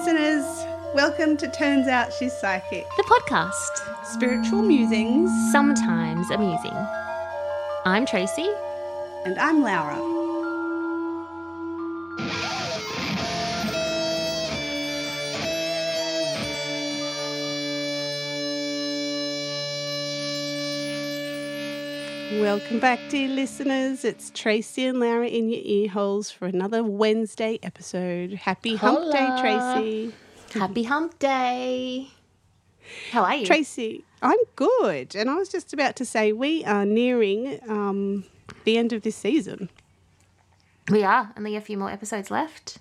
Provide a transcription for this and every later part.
listeners. Welcome to Turns Out She's Psychic. The podcast. Spiritual musings. Sometimes amusing. I'm Tracy. And I'm Laura. Welcome back, dear listeners. It's Tracy and Laura in your ear holes for another Wednesday episode. Happy Hump Day, Tracy. Happy hump day. How are you? Tracy, I'm good. And I was just about to say, we are nearing um, the end of this season. we are. Only a few more episodes left.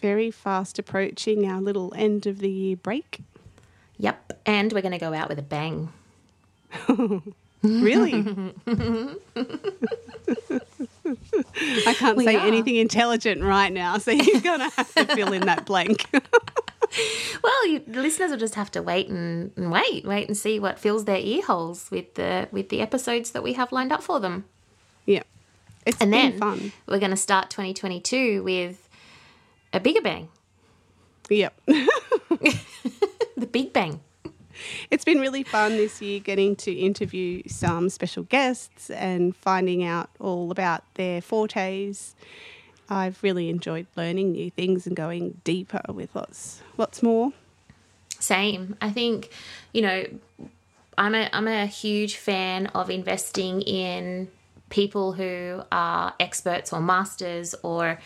Very fast approaching our little end of the year break. Yep. And we're going to go out with a bang. Really? I can't We say are. anything intelligent right now, so you're going to have to fill in that blank. Well, you, the listeners will just have to wait and, and wait, wait and see what fills their ear holes with the with the episodes that we have lined up for them. yeah. It's And been then fun. we're going to start 2022 with a bigger bang, Yep. the big bang. It's been really fun this year getting to interview some special guests and finding out all about their fortes. I've really enjoyed learning new things and going deeper with lots, lots more. Same. I think, you know, I'm a I'm a huge fan of investing in people who are experts or masters or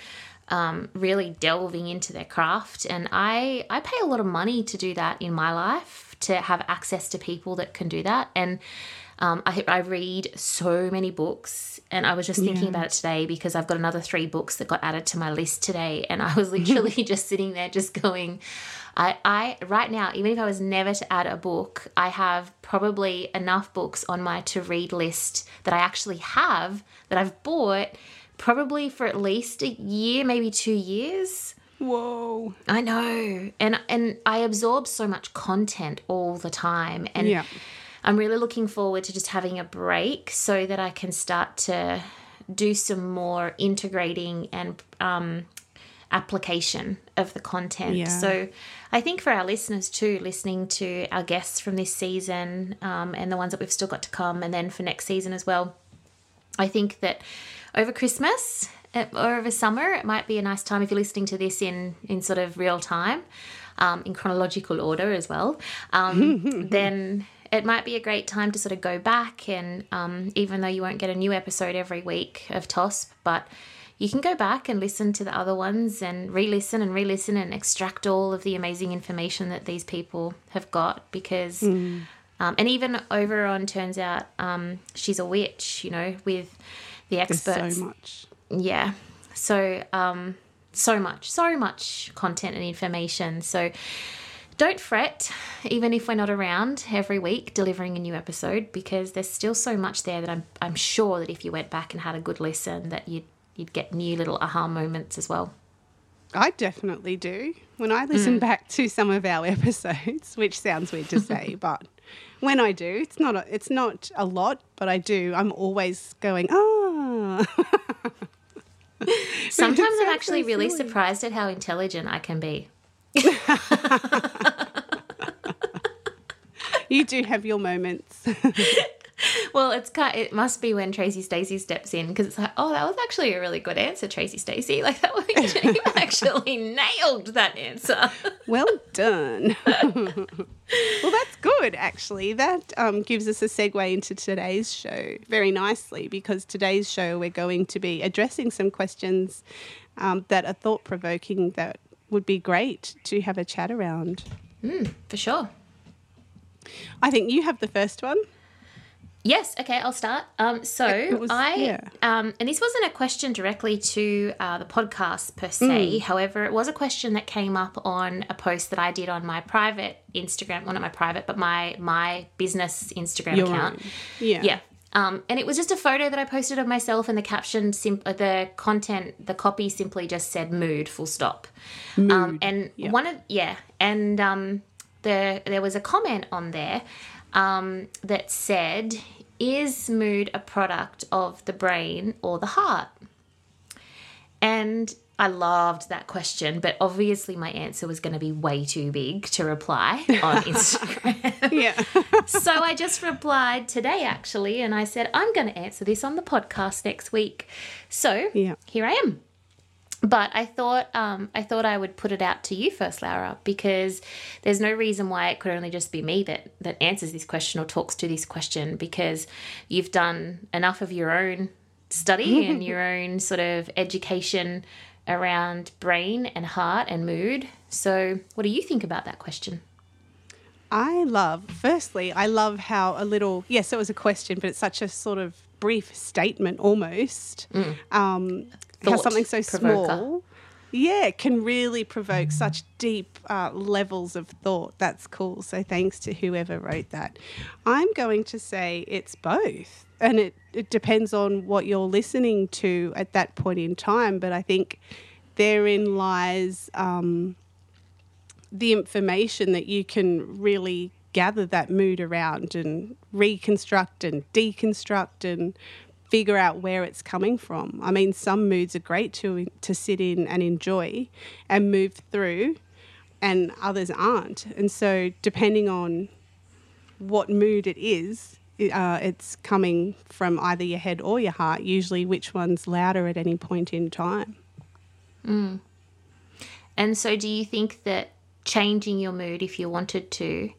um, really delving into their craft. And I I pay a lot of money to do that in my life to have access to people that can do that. And um, I, I read so many books, and I was just thinking Yeah. about it today because I've got another three books that got added to my list today, and I was literally just sitting there, just going, I, I right now, even if I was never to add a book, I have probably enough books on my to read list that I actually have that I've bought probably for at least a year, maybe two years. Whoa. I know. And and I absorb so much content all the time and Yeah. I'm really looking forward to just having a break so that I can start to do some more integrating and um, application of the content. Yeah. So I think for our listeners too, listening to our guests from this season um, and the ones that we've still got to come, and then for next season as well, I think that over Christmas or over summer, it might be a nice time if you're listening to this in in sort of real time, um, in chronological order as well. Um, then it might be a great time to sort of go back and um, even though you won't get a new episode every week of TOSP, but you can go back and listen to the other ones and re-listen and re-listen and extract all of the amazing information that these people have got because um, and even over on turns out um, she's a witch you know with the experts so much. Yeah so um so much so much content and information so don't fret even if we're not around every week delivering a new episode because there's still so much there that i'm i'm sure that if you went back and had a good listen that you'd you'd get new little aha moments as well I definitely do. When I listen Mm. back to some of our episodes, which sounds weird to say, but when I do, it's not a, it's not a lot, but I do. I'm always going, ah. sometimes i'm actually so really silly. surprised at how intelligent i can be you do have your moments. Well, it's kind. It must be when Tracy Stacey steps in because it's like, oh, that was actually a really good answer, Tracy Stacey. Like that was you actually nailed that answer. well done. well, that's good, actually. That um, gives us a segue into today's show very nicely because today's show we're going to be addressing some questions um, that are thought provoking that would be great to have a chat around. For sure. I think you have the first one. Yes. Okay, I'll start. Um, so was- I yeah. um, and this wasn't a question directly to uh, the podcast per se. However, it was a question that came up on a post that I did on my private Instagram. Well, not my private, but my my business Instagram Your account. own. Yeah. Yeah. Um, and it was just a photo that I posted of myself, and the caption, sim- uh, the content, the copy simply just said "mood," full stop. Um, and one of yeah, and um, the there was a comment on there um, that said, "Is mood a product of the brain or the heart?" And I loved that question, but obviously my answer was going to be way too big to reply on Instagram. Yeah. so I just replied today actually, and I said I'm going to answer this on the podcast next week. So Yeah. here I am. But I thought um, I thought I would put it out to you first, Laura, because there's no reason why it could only just be me that that answers this question or talks to this question because you've done enough of your own study and your own sort of education around brain and heart and mood. So, what do you think about that question? I love, firstly, I love how a little, yes, it was a question, but it's such a sort of brief statement almost. Um, how. Something so provoker. small, yeah, can really provoke such deep uh, levels of thought. That's cool. So thanks to whoever wrote that. I'm going to say it's both. And it, it depends on what you're listening to at that point in time. But I think therein lies. Um, the information that you can really gather that mood around and reconstruct and deconstruct and figure out where it's coming from. I mean, some moods are great to to sit in and enjoy and move through, and others aren't. And so, depending on what mood it is, uh, it's coming from either your head or your heart. Usually, which one's louder at any point in time. And so, do you think that changing your mood, if you wanted to,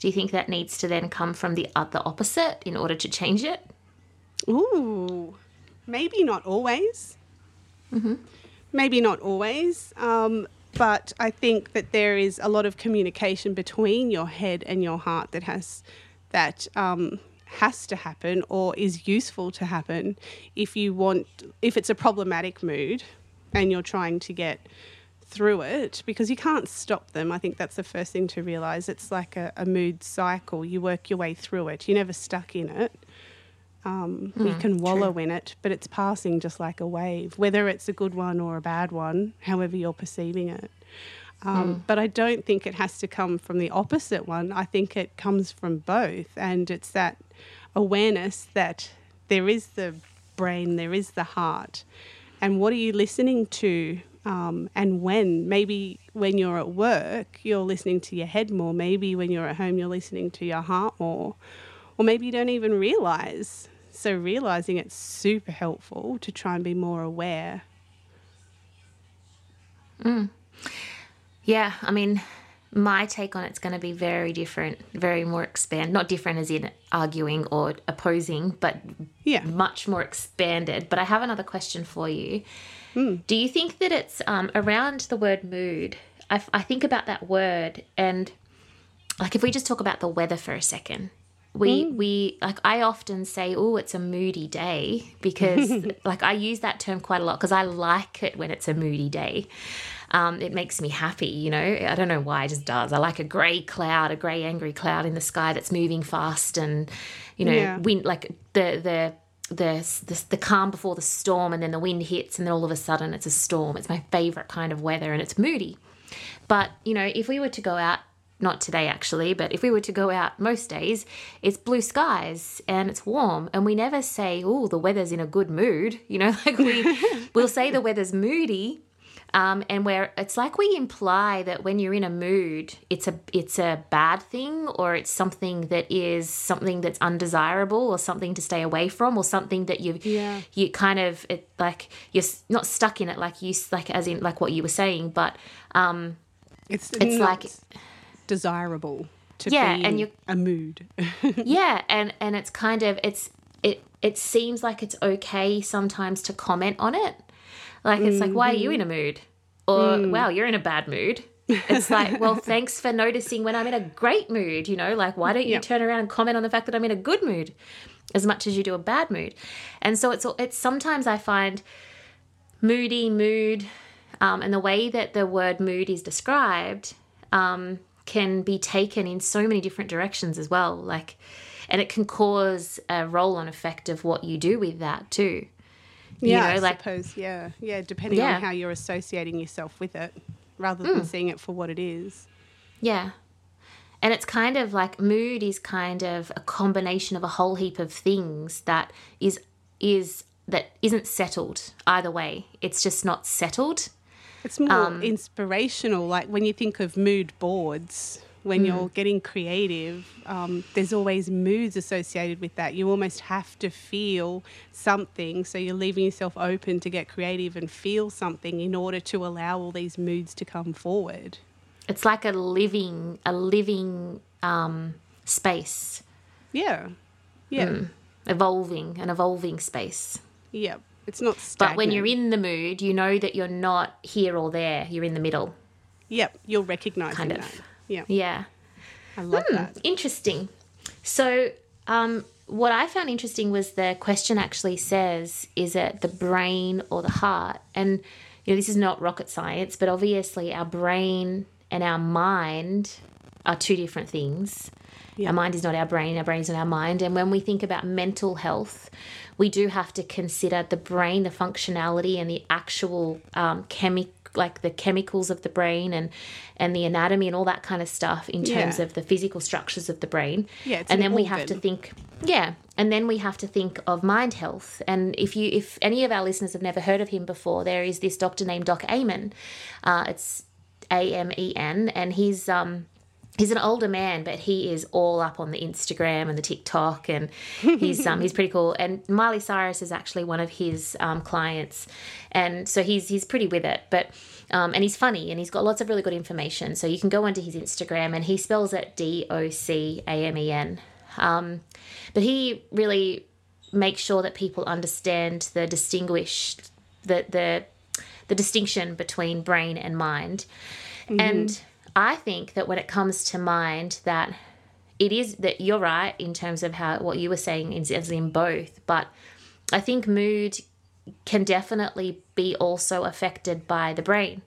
do you think that needs to then come from the other opposite in order to change it? Ooh, maybe not always. Maybe not always. Um, but I think that there is a lot of communication between your head and your heart that has that um, has to happen or is useful to happen if you want if it's a problematic mood and you're trying to get through it because you can't stop them. I think that's the first thing to realize. It's like a, a mood cycle. You work your way through it. You're never stuck in it. Um, you can wallow in it, but it's passing just like a wave, whether it's a good one or a bad one, however you're perceiving it. Um, But I don't think it has to come from the opposite one. I think it comes from both. And it's that awareness that there is the brain, there is the heart. And what are you listening to um, and when? Maybe when you're at work, you're listening to your head more. Maybe when you're at home, you're listening to your heart more. Or maybe you don't even realize. So, realizing it's super helpful to try and be more aware. Yeah, I mean, my take on it's going to be very different, very more expand, not different as in arguing or opposing, but Yeah. much more expanded. But I have another question for you. Do you think that it's um, around the word mood? I think about that word, and like if we just talk about the weather for a second, we we like I often say, "Oh, it's a moody day," because like I use that term quite a lot because I like it when it's a moody day. Um, it makes me happy, you know. I don't know why, it just does. I like a grey cloud, a grey angry cloud in the sky that's moving fast, and you know, Yeah. wind like the the the, the the calm before the storm, and then the wind hits, and then all of a sudden it's a storm. It's my favorite kind of weather, and it's moody. But you know, if we were to go out, not today actually, but if we were to go out most days, it's blue skies and it's warm, and we never say, "Oh, the weather's in a good mood." You know, like we we'll say the weather's moody, um, and where it's like we imply that when you're in a mood, it's a it's a bad thing, or it's something that is something that's undesirable, or something to stay away from, or something that you Yeah. you kind of it like you're not stuck in it, like you like as in like what you were saying, but um, It's, It's not like- desirable to Yeah, be and you- a mood. yeah and and it's kind of it's it it seems like it's okay sometimes to comment on it. Like it's like why are you in a mood? Or wow you're in a bad mood. It's like well thanks for noticing when i'm in a great mood you know? Like why don't you Yep. turn around and comment on the fact that i'm in a good mood? As much as you do a bad mood. And so it's it's sometimes i find moody mood um, and the way that the word mood is described um, can be taken in so many different directions as well like and it can cause a roll-on effect of what you do with that too yeah, know, I like- suppose. Yeah, yeah. Depending Yeah. on how you're associating yourself with it, rather than mm. seeing it for what it is. Yeah. And it's kind of like mood is kind of a combination of a whole heap of things that is is that isn't settled either way. It's just not settled. It's more inspirational. Like when you think of mood boards, when you're getting creative, um, there's always moods associated with that. You almost have to feel something. So you're leaving yourself open to get creative and feel something in order to allow all these moods to come forward. It's like a living a living um, space, Yeah. Yeah. Mm. evolving an evolving space. Yeah. It's not But when you're in the mood, you know that you're not here or there. You're in the middle. Yep, you're recognizing Kind of. that. Yeah. Yeah. I love that. Interesting. So, um, what I found interesting was the question actually says, is it the brain or the heart? And, you know, this is not rocket science, but obviously our brain and our mind are two different things. Our mind is not our brain, our brain is not our mind. And when we think about mental health, we do have to consider the brain, the functionality, and the actual um, chemic like the chemicals of the brain and and the anatomy and all that kind of stuff in terms Yeah. of the physical structures of the brain. Yeah, it's and an then we have to think yeah, and then we have to think of mind health. And if you if any of our listeners have never heard of him before, there is this doctor named Doc Amen. Uh, it's A M E N, and he's um he's an older man, but he is all up on the Instagram and the TikTok, and he's um he's pretty cool. And Miley Cyrus is actually one of his um, clients, and so he's he's pretty with it. But um, and he's funny, and he's got lots of really good information. So you can go onto his Instagram, and he spells it D O C A M E N. Um, but he really makes sure that people understand the distinguish the the the distinction between brain and mind. And I think that when it comes to mind, that it is that you're right in terms of how what you were saying is as in both, but I think mood can definitely be also affected by the brain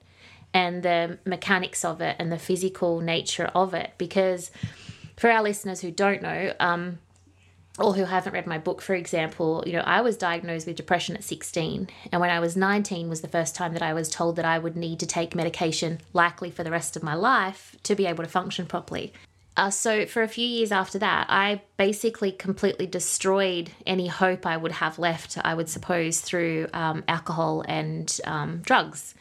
and the mechanics of it and the physical nature of it. Because for our listeners who don't know, um, or who haven't read my book, for example, you know, I was diagnosed with depression at 16. And when I was 19 was the first time that I was told that I would need to take medication, likely for the rest of my life, to be able to function properly. Uh, so for a few years after that, I basically completely destroyed any hope I would have left, I would suppose, through um, alcohol and um, drugs.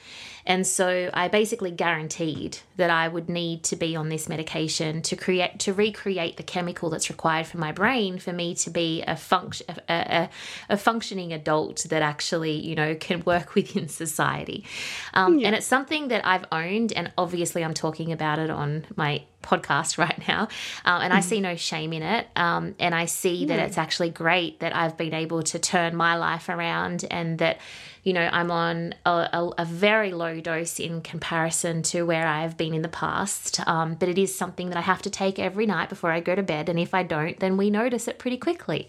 And so I basically guaranteed that I would need to be on this medication to create to recreate the chemical that's required for my brain for me to be a function a, a, a functioning adult that actually you know can work within society. Um, And it's something that I've owned, and obviously I'm talking about it on my podcast right now, um, and I see no shame in it. Um, and I see that it's actually great that I've been able to turn my life around, and that you know I'm on a, a, a very low dose in comparison to where I have been in the past. Um, but it is something that I have to take every night before I go to bed, and if I don't, then we notice it pretty quickly.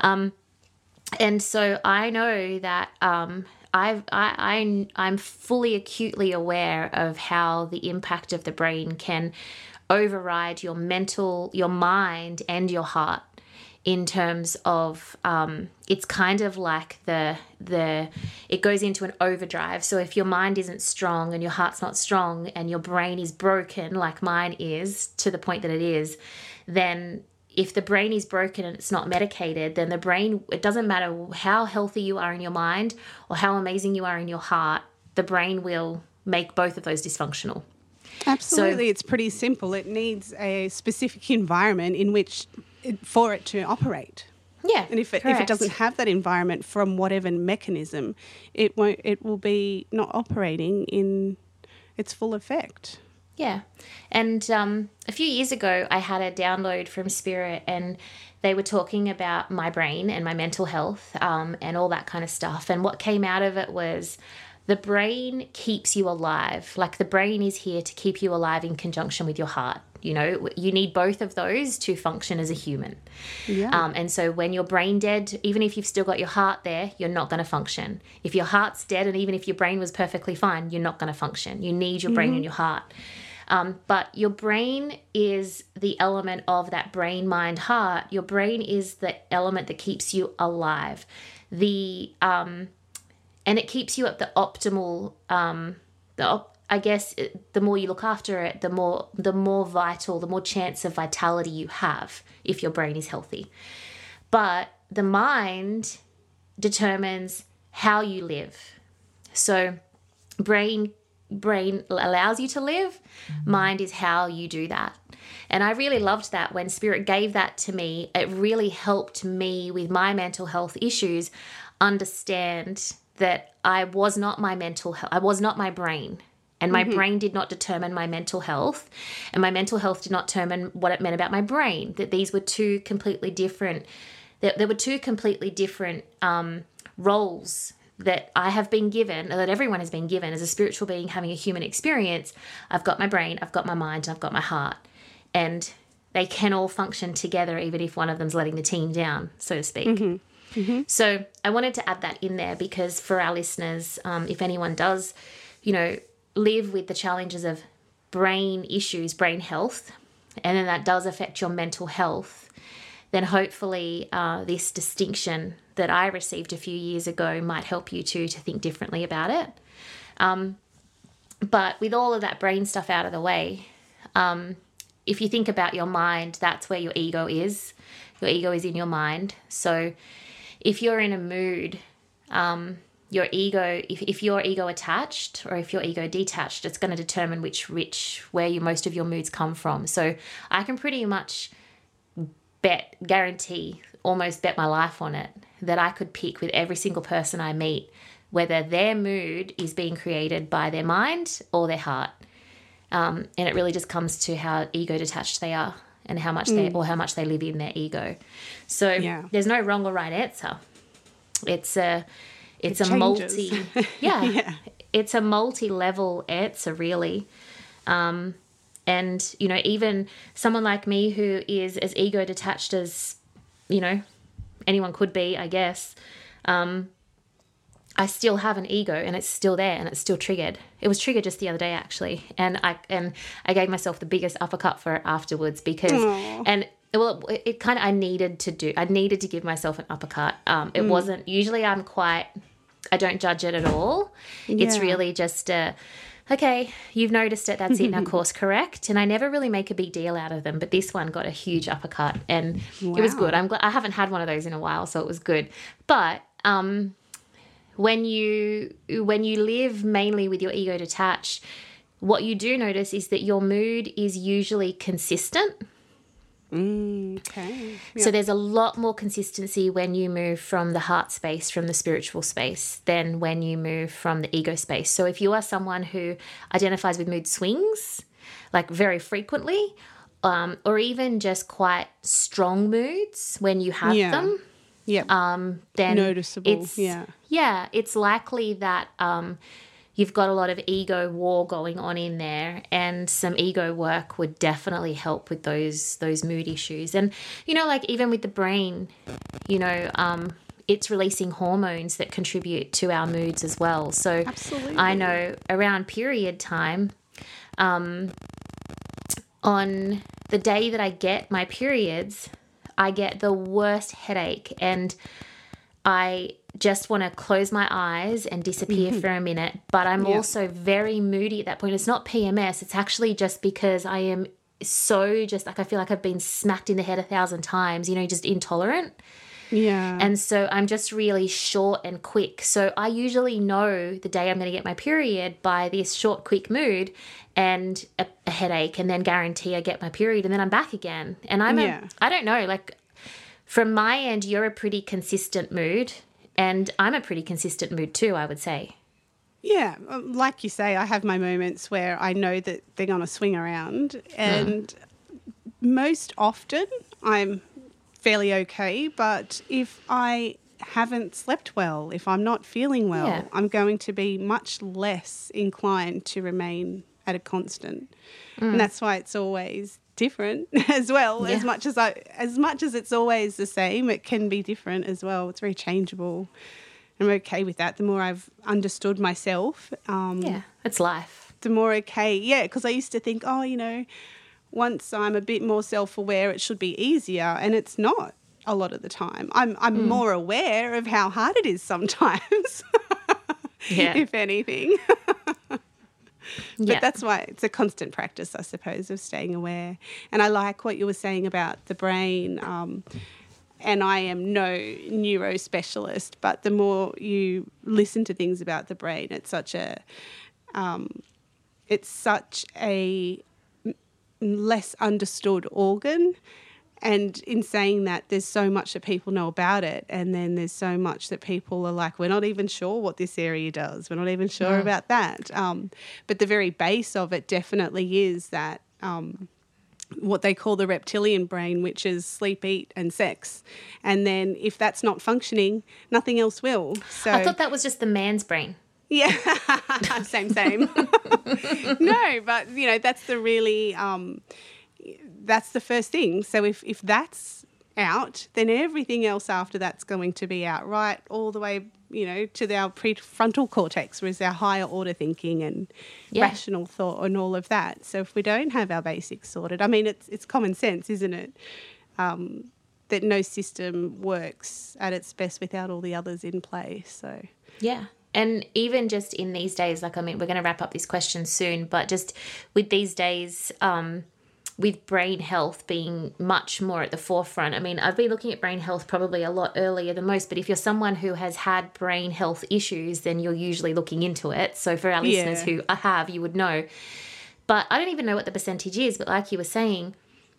Um, and so I know that um, I've, I, I, I'm fully acutely aware of how the impact of the brain can override your mental, your mind, and your heart in terms of um, it's kind of like the the it goes into an overdrive. So if your mind isn't strong and your heart's not strong and your brain is broken like mine is to the point that it is then if the brain is broken and it's not medicated then the brain it doesn't matter how healthy you are in your mind or how amazing you are in your heart the brain will make both of those dysfunctional. Absolutely, it's pretty simple. It needs a specific environment in which it, for it to operate. yeah And if it, if it doesn't have that environment from whatever mechanism, it won't. It will be not operating in its full effect. Yeah. And um, a few years ago, I had a download from Spirit, and they were talking about my brain and my mental health um, and all that kind of stuff. And what came out of it was the brain keeps you alive. Like the brain is here to keep you alive in conjunction with your heart. You know, you need both of those to function as a human. Yeah. Um, and so when you're brain dead, even if you've still got your heart there, you're not going to function. If your heart's dead and even if your brain was perfectly fine, you're not going to function. You need your brain and your heart. Um, but your brain is the element of that brain, mind, heart. Your brain is the element that keeps you alive. The um, and it keeps you at the optimal um, the op- I guess it, the more you look after it, the more the more vital, the more chance of vitality you have if your brain is healthy. But the mind determines how you live. So, brain brain allows you to live, mm-hmm. mind is how you do that. And I really loved that when Spirit gave that to me. It really helped me with my mental health issues understand that I was not my mental health, I was not my brain. And my mm-hmm. brain did not determine my mental health, and my mental health did not determine what it meant about my brain. That these were two completely different. That there were two completely different um, roles that I have been given, or that everyone has been given as a spiritual being having a human experience. I've got my brain, I've got my mind, and I've got my heart and they can all function together even if one of them's letting the team down, so to speak. Mm-hmm. Mm-hmm. So I wanted to add that in there because for our listeners, um, if anyone does, you know, live with the challenges of brain issues, brain health, and then that does affect your mental health, then hopefully uh, this distinction that I received a few years ago might help you too to think differently about it. Um, but with all of that brain stuff out of the way, um, if you think about your mind, that's where your ego is. Your ego is in your mind. So if you're in a mood, um, your ego, if, if you're ego attached or if you're ego detached, it's going to determine which, which, where you most of your moods come from. So I can pretty much bet, guarantee, almost bet my life on it that I could pick with every single person I meet whether their mood is being created by their mind or their heart. Um, and it really just comes to how ego detached they are and how much mm. they or how much they live in their ego. So yeah. there's no wrong or right answer. It's a it's it a multi yeah, yeah, it's a multi-level answer really. Um, and you know even someone like me who is as ego detached as you know anyone could be, I guess. Um, I still have an ego and it's still there and it's still triggered. It was triggered just the other day actually, and I and I gave myself the biggest uppercut for it afterwards because Aww. and well it, it kind of I needed to do I needed to give myself an uppercut. Um, it mm. wasn't usually I'm quite I don't judge it at all. Yeah. It's really just a okay, you've noticed it, that's it, now course correct. And I never really make a big deal out of them, but this one got a huge uppercut and wow. it was good. I'm glad I haven't had one of those in a while, so it was good. But um when you when you live mainly with your ego detached, what you do notice is that your mood is usually consistent. Mm, okay. Yep. So there's a lot more consistency when you move from the heart space, from the spiritual space, than when you move from the ego space. So if you are someone who identifies with mood swings, like very frequently, um, or even just quite strong moods when you have yeah. them, yeah, um, then noticeable. It's, yeah, yeah, it's likely that um, you've got a lot of ego war going on in there, and some ego work would definitely help with those those mood issues. And you know, like even with the brain, you know. Um, it's releasing hormones that contribute to our moods as well. So Absolutely. I know around period time, um, on the day that I get my periods, I get the worst headache and I just want to close my eyes and disappear mm-hmm. for a minute. But I'm yeah. also very moody at that point. It's not PMS, it's actually just because I am so just like I feel like I've been smacked in the head a thousand times, you know, just intolerant. Yeah. And so I'm just really short and quick. So I usually know the day I'm going to get my period by this short, quick mood and a, a, headache, and then guarantee I get my period, and then I'm back again. And I'm yeah. a, I don't know, like from my end, you're a pretty consistent mood, and I'm a pretty consistent mood too, I would say. Yeah, um, like you say, I have my moments where I know that they're going to swing around, and mm. most often I'm fairly okay. But if I haven't slept well, if I'm not feeling well, yeah. I'm going to be much less inclined to remain at a constant. Mm. And that's why it's always different as well. Yeah. As much as I as much as it's always the same, it can be different as well. It's very changeable. I'm okay with that. The more I've understood myself, um, yeah, it's life. The more okay, yeah. Because I used to think, oh, you know, once I'm a bit more self-aware, it should be easier, and it's not a lot of the time. I'm I'm mm. more aware of how hard it is sometimes. yeah. if anything. but yeah. that's why it's a constant practice, I suppose, of staying aware. And I like what you were saying about the brain. Um, and I am no neuro specialist, but the more you listen to things about the brain, it's such a um, it's such a less understood organ. And in saying that, there's so much that people know about it, and then there's so much that people are like, we're not even sure what this area does. We're not even sure Yeah. about that. Um, but the very base of it definitely is that um, what they call the reptilian brain, which is sleep, eat, and sex. And then if that's not functioning, nothing else will. So I thought that was just the man's brain. yeah, same, same. no, but you know that's the really um, that's the first thing. So if if that's out, then everything else after that's going to be out, right? All the way, you know, to our prefrontal cortex, which is our higher order thinking and Yeah. rational thought and all of that. So if we don't have our basics sorted, I mean, it's it's common sense, isn't it? Um, that no system works at its best without all the others in place. So Yeah. And even just in these days, like, I mean, we're going to wrap up this question soon, but just with these days, um, with brain health being much more at the forefront. I mean, I've been looking at brain health probably a lot earlier than most, but if you're someone who has had brain health issues, then you're usually looking into it. So for our listeners Yeah. who have, you would know. But I don't even know what the percentage is, but like you were saying,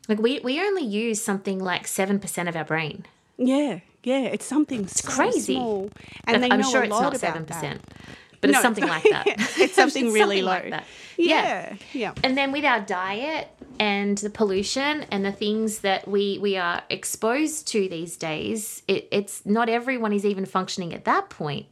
like we, we only use something like 7% of our brain. Yeah, yeah, it's something it's crazy. small, and they I'm know sure a it's lot not about seven that. But it's something like that. it's something really low. like that. Yeah. Yeah, yeah, And then with our diet and the pollution and the things that we we are exposed to these days, it, it's not everyone is even functioning at that point.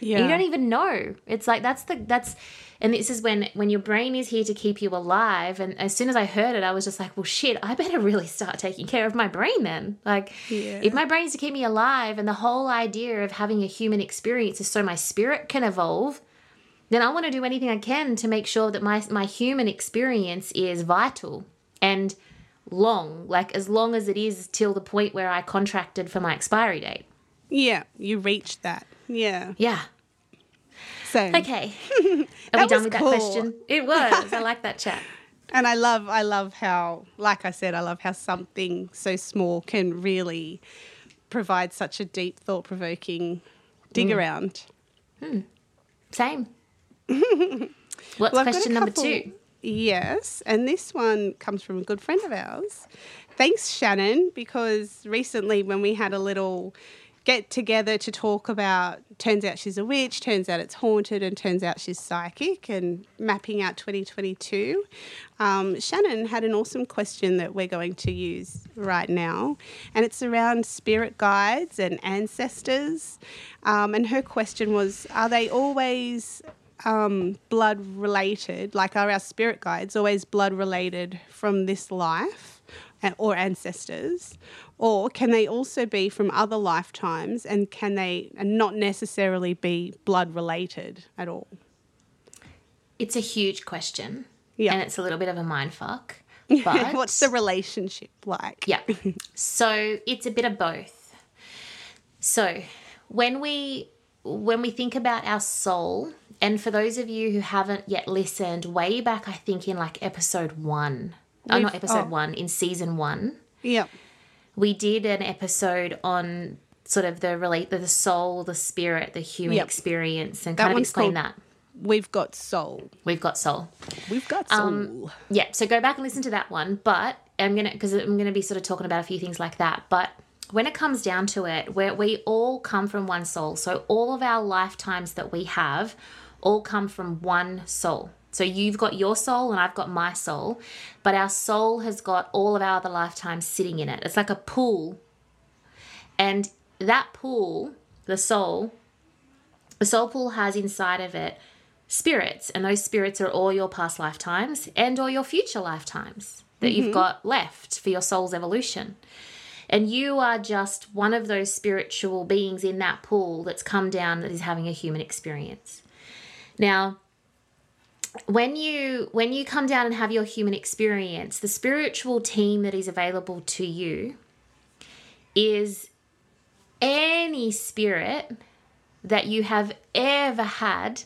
yeah. You don't even know. It's like that's the that's and this is when when your brain is here to keep you alive and as soon as I heard it I was just like, well shit, I better really start taking care of my brain then. Like Yeah. if my brain is to keep me alive and the whole idea of having a human experience is so my spirit can evolve, then I want to do anything I can to make sure that my my human experience is vital and long, like as long as it is till the point where I contracted for my expiry date. yeah, you reached that. Yeah. Yeah. So, Okay. Are we That done with cool. that question? It was. I like that chat. and I love, I love how, like I said, I love how something so small can really provide such a deep, thought-provoking dig Mm. around. Same. What's Well, I've got a question number two? Yes, and this one comes from a good friend of ours. Thanks, Shannon, because recently when we had a little get together to talk about turns out she's a witch, turns out it's haunted, and turns out she's psychic, and mapping out 2022, um, Shannon had an awesome question that we're going to use right now, and it's around spirit guides and ancestors. Um, and her question was Are they always um, blood related, like are our spirit guides always blood related from this life or ancestors? Or can they also be from other lifetimes and can they and not necessarily be blood related at all? It's a huge question. Yeah. And it's a little bit of a mind fuck. But What's the relationship like? Yeah. So it's a bit of both. So when we when we think about our soul, and for those of you who haven't yet listened, way back I think in like episode one. Oh, not episode oh. one, in season one. Yeah. we did an episode on sort of the relate the soul, the spirit, the human Yep. experience, and That kind of explain that. We've got soul. We've got soul. We've got soul. Um, Yeah, so go back and listen to that one. But I'm gonna because I'm gonna be sort of talking about a few things like that. But when it comes down to it, where we all come from one soul, so all of our lifetimes that we have all come from one soul. So you've got your soul and I've got my soul, but our soul has got all of our other lifetimes sitting in it. It's like a pool. And that pool, the soul, the soul pool has inside of it spirits and those spirits are all your past lifetimes and or your future lifetimes that you've mm-hmm. got left for your soul's evolution and you are just one of those spiritual beings in that pool that's come down that is having a human experience now when you when you come down and have your human experience the spiritual team that is available to you is any spirit that you have ever had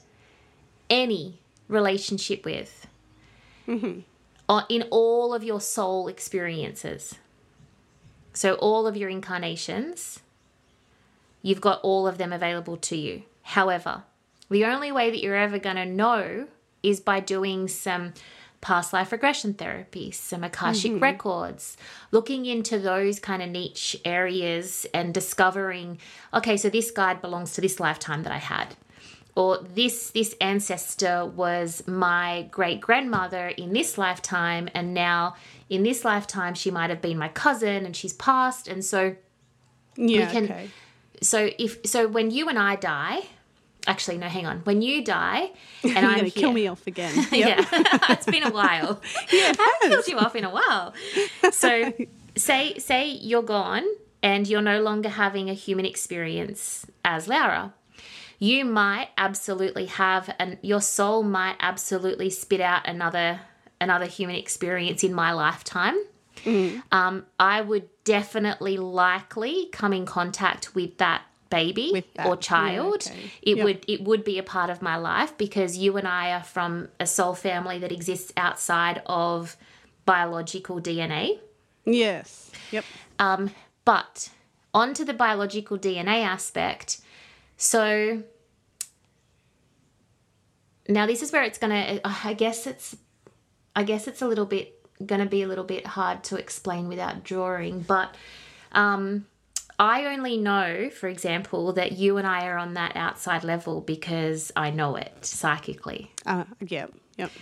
any relationship with mm-hmm. or in all of your soul experiences. So all of your incarnations, you've got all of them available to you. However, the only way that you're ever going to know is by doing some past life regression therapy, some Akashic mm-hmm. records, looking into those kind of niche areas and discovering, okay, so this guide belongs to this lifetime that I had. Or this this ancestor was my great grandmother in this lifetime, and now in this lifetime she might have been my cousin and she's passed. And so Yeah. can- okay. so if so when you and I die, actually no, hang on. When you die and I'm going to kill me off again. Yeah, it's been a while. Yeah, it I haven't killed you off in a while. So say say you're gone and you're no longer having a human experience as Laura. You might absolutely have and your soul might absolutely spit out another another human experience in my lifetime. Um, I would definitely likely come in contact with that baby or yeah, child. okay. It Yep. would it would be a part of my life because you and I are from a soul family that exists outside of biological DNA. Yes. Yep. Um, but onto the biological DNA aspect. So now this is where it's gonna. I guess it's. I guess it's a little bit gonna be a little bit hard to explain without drawing, but um, I only know, for example, that you and I are on that outside level because I know it psychically. Uh, yep. Yep.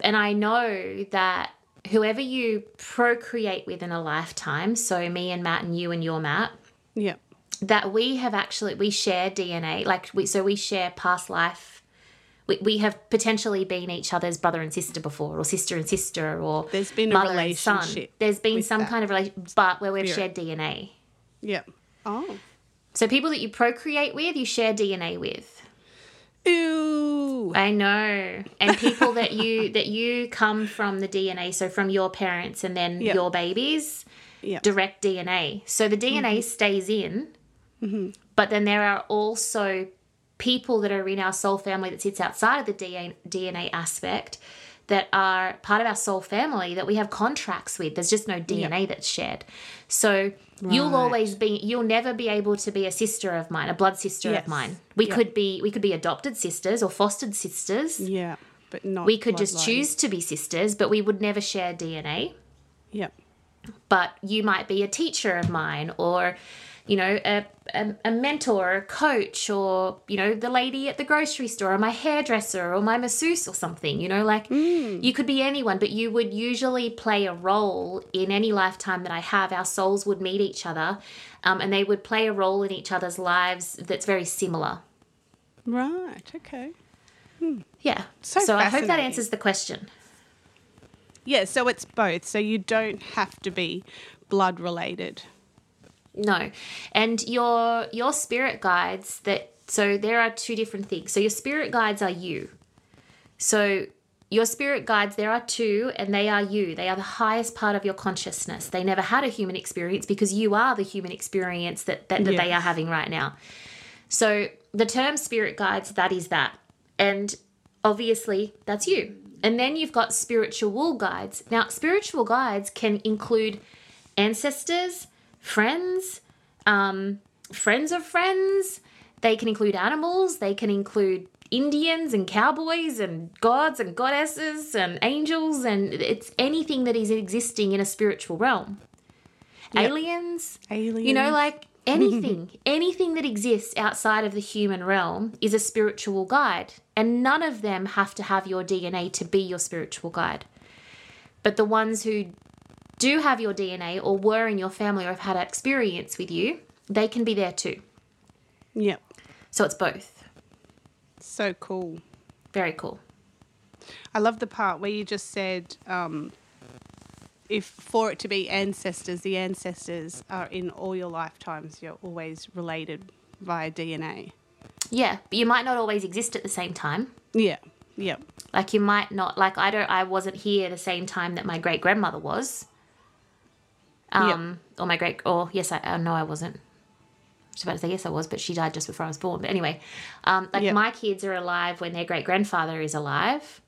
And I know that whoever you procreate with in a lifetime, so me and Matt and you and your Matt, Yep. that we have actually we share DNA. Like we so we share past life. We, we have potentially been each other's brother and sister before, or sister and sister, or There's been a mother and son. relationship There's been some that kind of relation, but where we've spirit. shared DNA. Yep. Oh. So people that you procreate with, you share DNA with. Ooh. I know. And people that you that you come from the DNA, so from your parents and then Yep. your babies, Yep. direct DNA. So the DNA mm-hmm. stays in, mm-hmm. but then there are also people that are in our soul family that sits outside of the DNA, DNA aspect that are part of our soul family that we have contracts with. There's just no DNA that's shared. So you'll always be you'll never be able to be a sister of mine, a blood sister Yes. of mine. We Yeah. could be we could be adopted sisters or fostered sisters. Yeah. But not. We could just bloodline. choose to be sisters, but we would never share DNA Yep. but you might be a teacher of mine or you know a, a, a mentor a coach or you know the lady at the grocery store or my hairdresser or my masseuse or something you know like you could be anyone but you would usually play a role in any lifetime that i have our souls would meet each other um, and they would play a role in each other's lives that's very similar Right. Okay. yeah So so i hope that answers the question Yeah. So it's both. So you don't have to be blood related. No. And your your spirit guides that so there are two different things. So your spirit guides are you. So your spirit guides there are two and they are you. They are the highest part of your consciousness. They never had a human experience because you are the human experience that that, that they are having right now. So the term spirit guides that is that. And obviously that's you. And then you've got spiritual guides. Now spiritual guides can include ancestors, friends, um, friends of friends. They can include animals. They can include Indians and cowboys and gods and goddesses and angels and it's anything that is existing in a spiritual realm. Aliens, Aliens. you know, like anything, anything that exists outside of the human realm is a spiritual guide, and none of them have to have your DNA to be your spiritual guide. But the ones who do have your DNA or were in your family or have had experience with you, they can be there too. Yep. So it's both. So cool. Very cool. I love the part where you just said, um, if for it to be ancestors, the ancestors are in all your lifetimes. You're always related via DNA. Yeah, but you might not always exist at the same time. Yeah. Yep. Like you might not like I don't I wasn't here the same time that my great grandmother was. Um or my great or yes I uh, no I wasn't. I was about to say yes I was, but she died just before I was born. But anyway, um like Yep. my kids are alive when their great grandfather is alive.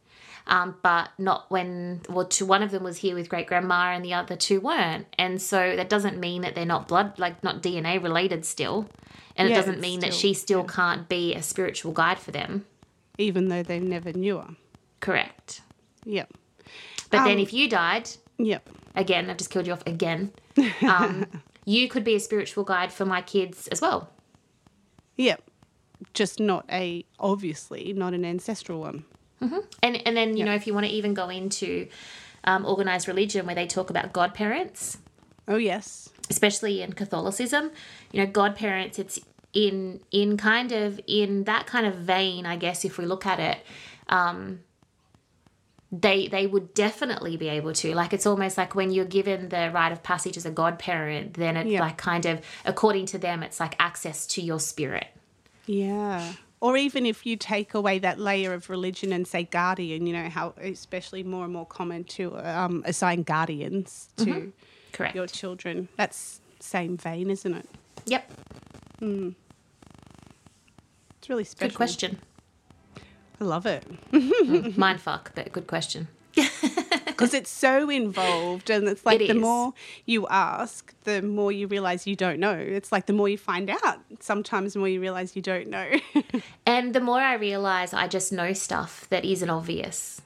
um, but not when well two, one of them was here with great grandma and the other two weren't and so that doesn't mean that they're not blood like not dna related still and it doesn't mean that she still can't be a spiritual guide for them Even though they never knew her. correct Yep. but then Um, if you died Yep. Again i've just killed you off again um, you could be a spiritual guide for my kids as well Yep. Just not a, obviously, not an ancestral one. And and then you know if you want to even go into um, organized religion where they talk about godparents, Oh, yes. especially in Catholicism, you know godparents. It's in in kind of in that kind of vein, I guess. If we look at it, um, they they would definitely be able to. Like it's almost like when you're given the rite of passage as a godparent, then it's Yeah. like kind of according to them, it's like access to your spirit. Yeah. Or even if you take away that layer of religion and say guardian, you know, how especially more and more common to um, assign guardians to Correct. your children. That's same vein, isn't it? Yep. mm. It's really special. Good question. I love it mm. Mind fuck, but good question. because it's so involved, and it's like It the is. more you ask, the more you realize you don't know. It's like the more you find out, sometimes the more you realize you don't know. And the more I realize I just know stuff that isn't obvious.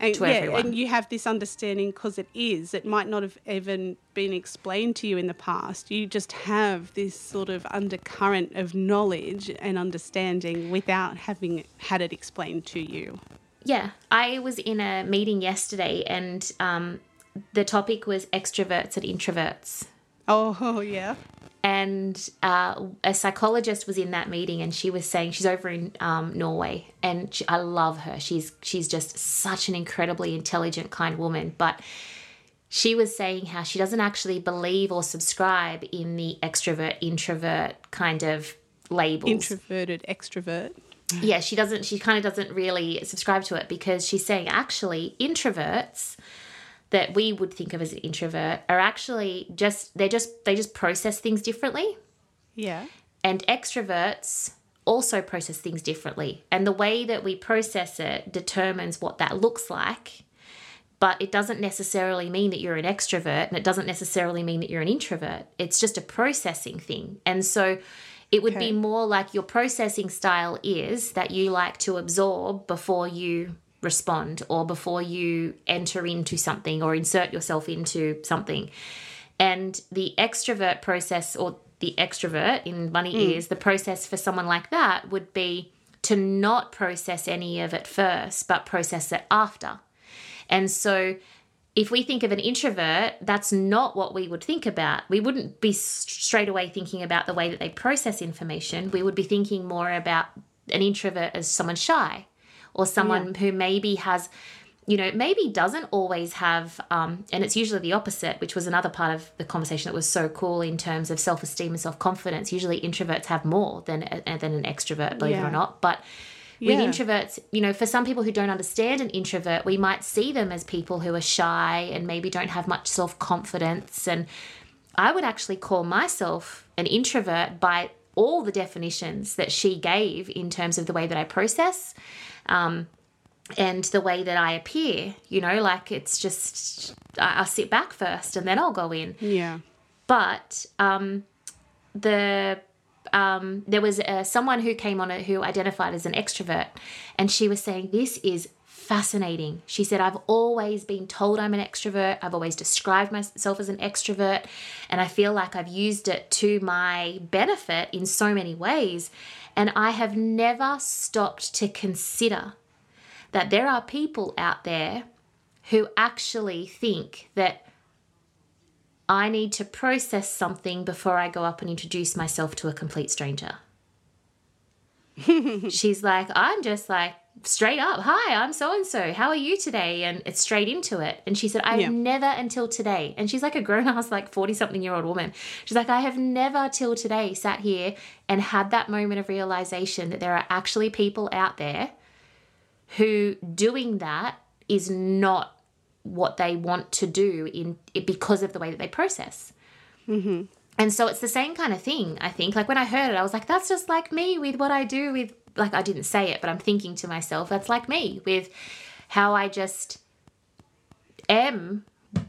And, to yeah, everyone. and you have this understanding because it is. It might not have even been explained to you in the past. You just have this sort of undercurrent of knowledge and understanding without having had it explained to you. Yeah, I was in a meeting yesterday and um, the topic was extroverts and introverts. Oh, yeah. And uh, a psychologist was in that meeting, and she was saying she's over in um, Norway, and she, I love her. She's she's just such an incredibly intelligent, kind woman. But she was saying how she doesn't actually believe or subscribe in the extrovert introvert kind of labels. Introverted, extrovert. yeah, she doesn't. She kind of doesn't really subscribe to it because she's saying actually introverts that we would think of as an introvert are actually just they're just they just process things differently, Yeah. and extroverts also process things differently, and the way that we process it determines what that looks like. But it doesn't necessarily mean that you're an extrovert, and it doesn't necessarily mean that you're an introvert. It's just a processing thing. And so it would Okay. be more like your processing style is that you like to absorb before you respond or before you enter into something or insert yourself into something. And the extrovert process or the extrovert in bunny ears, hmm. the process for someone like that would be to not process any of it first, but process it after. And so if we think of an introvert, that's not what we would think about. We wouldn't be straight away thinking about the way that they process information. We would be thinking more about an introvert as someone shy or someone who maybe has, you know, maybe doesn't always have, um, and it's usually the opposite, which was another part of the conversation that was so cool in terms of self esteem and self confidence. Usually introverts have more than, than an extrovert, believe it or not. But with Yeah. introverts, you know, for some people who don't understand an introvert, we might see them as people who are shy and maybe don't have much self confidence. And I would actually call myself an introvert by all the definitions that she gave in terms of the way that I process um, and the way that I appear. You know, like it's just, I, I sit back first and then I'll go in Yeah. but um, the um, there was uh, someone who came on it who identified as an extrovert, and she was saying this is fascinating. She said, I've always been told I'm an extrovert. I've always described myself as an extrovert, and I feel like I've used it to my benefit in so many ways. And I have never stopped to consider that there are people out there who actually think that I need to process something before I go up and introduce myself to a complete stranger. She's like, I'm just like straight up, hi, I'm so and so. How are you today? And it's straight into it. And she said, I've Yeah. never until today. And she's like a grown ass, like 40 something year old woman. She's like, I have never till today sat here and had that moment of realization that there are actually people out there who doing that is not what they want to do in because of the way that they process. Mm-hmm. And so it's the same kind of thing, I think. Like when I heard it, I was like, that's just like me with what I do with, like, I didn't say it, but I'm thinking to myself, that's like me with how I just am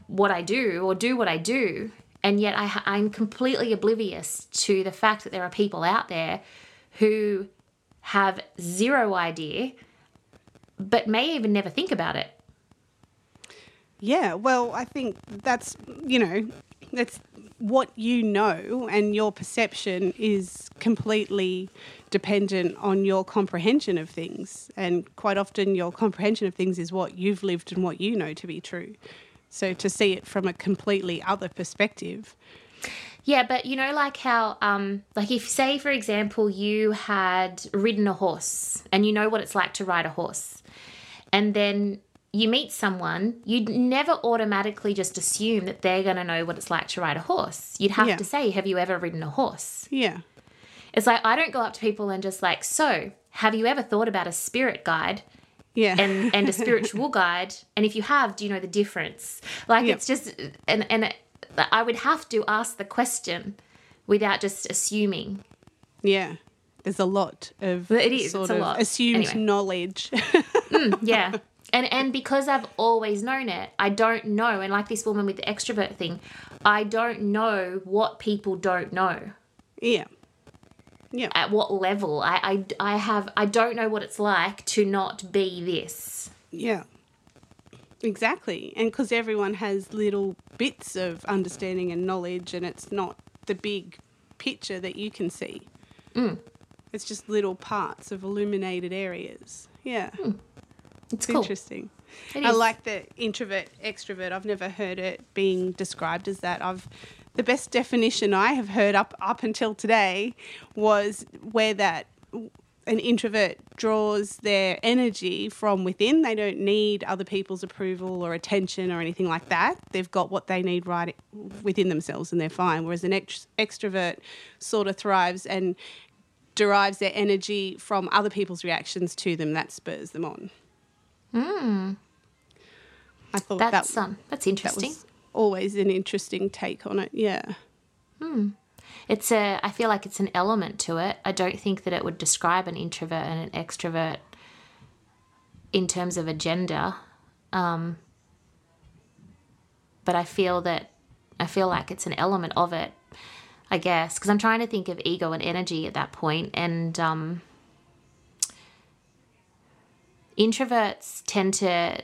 what I do or do what I do. And yet I, I'm completely oblivious to the fact that there are people out there who have zero idea, but may even never think about it. Yeah, well, I think that's, you know, that's what you know, and your perception is completely dependent on your comprehension of things. And quite often, your comprehension of things is what you've lived and what you know to be true. So to see it from a completely other perspective. Yeah, but you know, like how, um, like if, say, for example, you had ridden a horse and you know what it's like to ride a horse, and then you meet someone, you'd never automatically just assume that they're going to know what it's like to ride a horse. You'd have Yeah. to say, Have you ever ridden a horse? Yeah. It's like, I don't go up to people and just like, So, have you ever thought about a spirit guide? Yeah. and and a spiritual guide and if you have do you know the difference like Yep. it's just and and i would have to ask the question without just assuming yeah. There's a lot of It is, sort of lot. assumed Anyway. knowledge. Mm, yeah and and because i've always known it i don't know and like this woman with the extrovert thing i don't know what people don't know yeah. Yeah. at what level i i, I have i don't know what it's like to not be this Yeah. Exactly. And because everyone has little bits of understanding and knowledge, and it's not the big picture that you can see. Mm. It's just little parts of illuminated areas. Yeah. It's It's cool interesting. It I like the introvert extrovert. I've never heard it being described as that. I've the best definition I have heard up up until today was where that an introvert draws their energy from within. They don't need other people's approval or attention or anything like that. They've got what they need right within themselves and they're fine. Whereas an ex- extrovert sort of thrives and derives their energy from other people's reactions to them. That spurs them on. I thought that's that um that's that interesting was always an interesting take on it. Yeah. It's a. I feel like it's an element to it. I don't think that it would describe an introvert and an extrovert in terms of a gender. Um, but I feel that I feel like it's an element of it. I guess because I'm trying to think of ego and energy at that point, and um, introverts tend to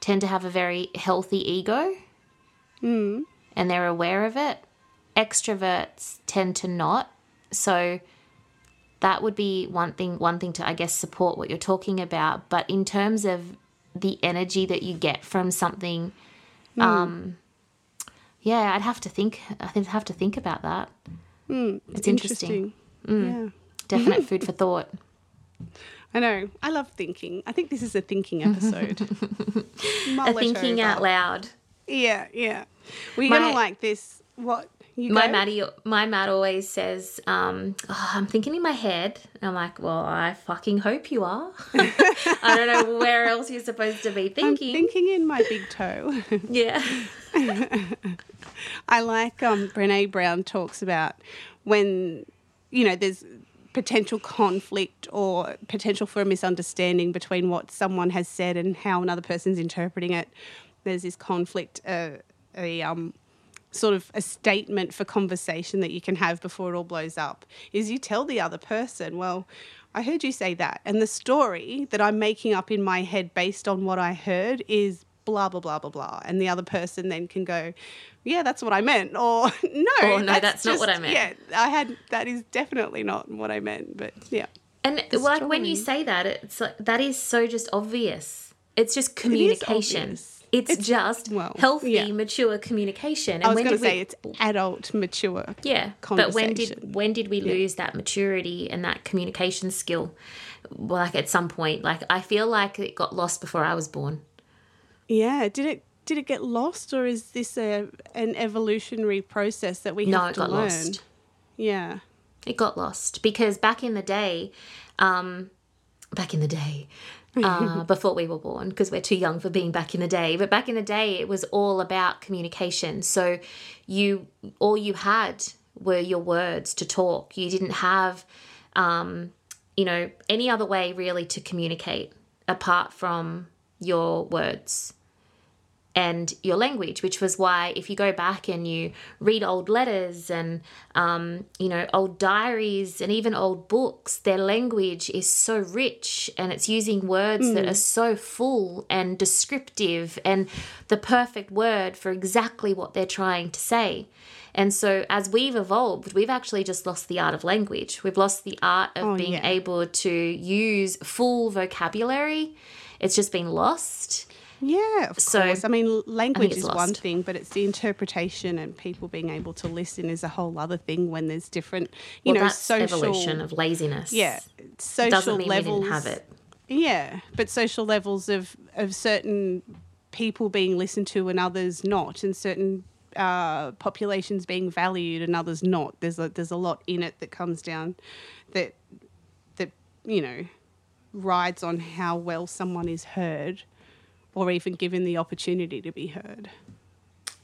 tend to have a very healthy ego, hmm. and they're aware of it extroverts tend to not. So that would be one thing one thing to I guess support what you're talking about. But in terms of the energy that you get from something, hmm. um yeah, I'd have to think I'd have to think about that. Hmm. it's interesting. Yeah. Definite food for thought. I know. I love thinking. I think this is a thinking episode. A thinking out loud. Yeah, yeah. We're My- gonna like this. What you My go? Maddie, my Matt always says, um, oh, "I'm thinking in my head." I'm like, "Well, I fucking hope you are." I don't know where else you're supposed to be thinking. I'm thinking. thinking in my big toe. yeah, I like um, Brene Brown talks about when you know there's potential conflict or potential for a misunderstanding between what someone has said and how another person's interpreting it. There's this conflict, uh, a um, sort of a statement for conversation that you can have before it all blows up. Is you tell the other person, well. I heard you say that, and the story that I'm making up in my head based on what I heard is blah blah blah blah blah and the other person then can go yeah that's what i meant or no Or, "No, that's not what I meant." yeah i had that is definitely not what i meant but yeah and like when you say that, it's like that is so just obvious. It's just communication. obvious. It's, It's- just well, healthy, yeah. mature communication. And i was when going to say we- it's adult mature Yeah, but when did when did we lose that maturity and that communication skill? Well, like at some point, like I feel like it got lost before I was born. yeah did it did it get lost or is this a an evolutionary process that we have No, it to got learn lost. yeah It got lost because back in the day, um, back in the day, uh, before we were born, because we're too young for being back in the day. But back in the day, it was all about communication. So you, all you had were your words to talk. You didn't have, um, you know, any other way really to communicate apart from your words and your language, which was why if you go back and you read old letters and um, you know old diaries and even old books, their language is so rich and it's using words that are so full and descriptive and the perfect word for exactly what they're trying to say. And so, as we've evolved, we've actually just lost the art of language. We've lost the art of Oh, being yeah. able to use full vocabulary. It's just been lost. Yeah, of So, course. I mean, language it's is one thing, but it's the interpretation and people being able to listen is a whole other thing when there's different, you well, know, that's social evolution of laziness. Yeah, social doesn't mean levels. we didn't have it. Yeah, but social levels of of certain people being listened to and others not, and certain uh, populations being valued and others not. There's a there's a lot in it that comes down that that you know rides on how well someone is heard, or even given the opportunity to be heard.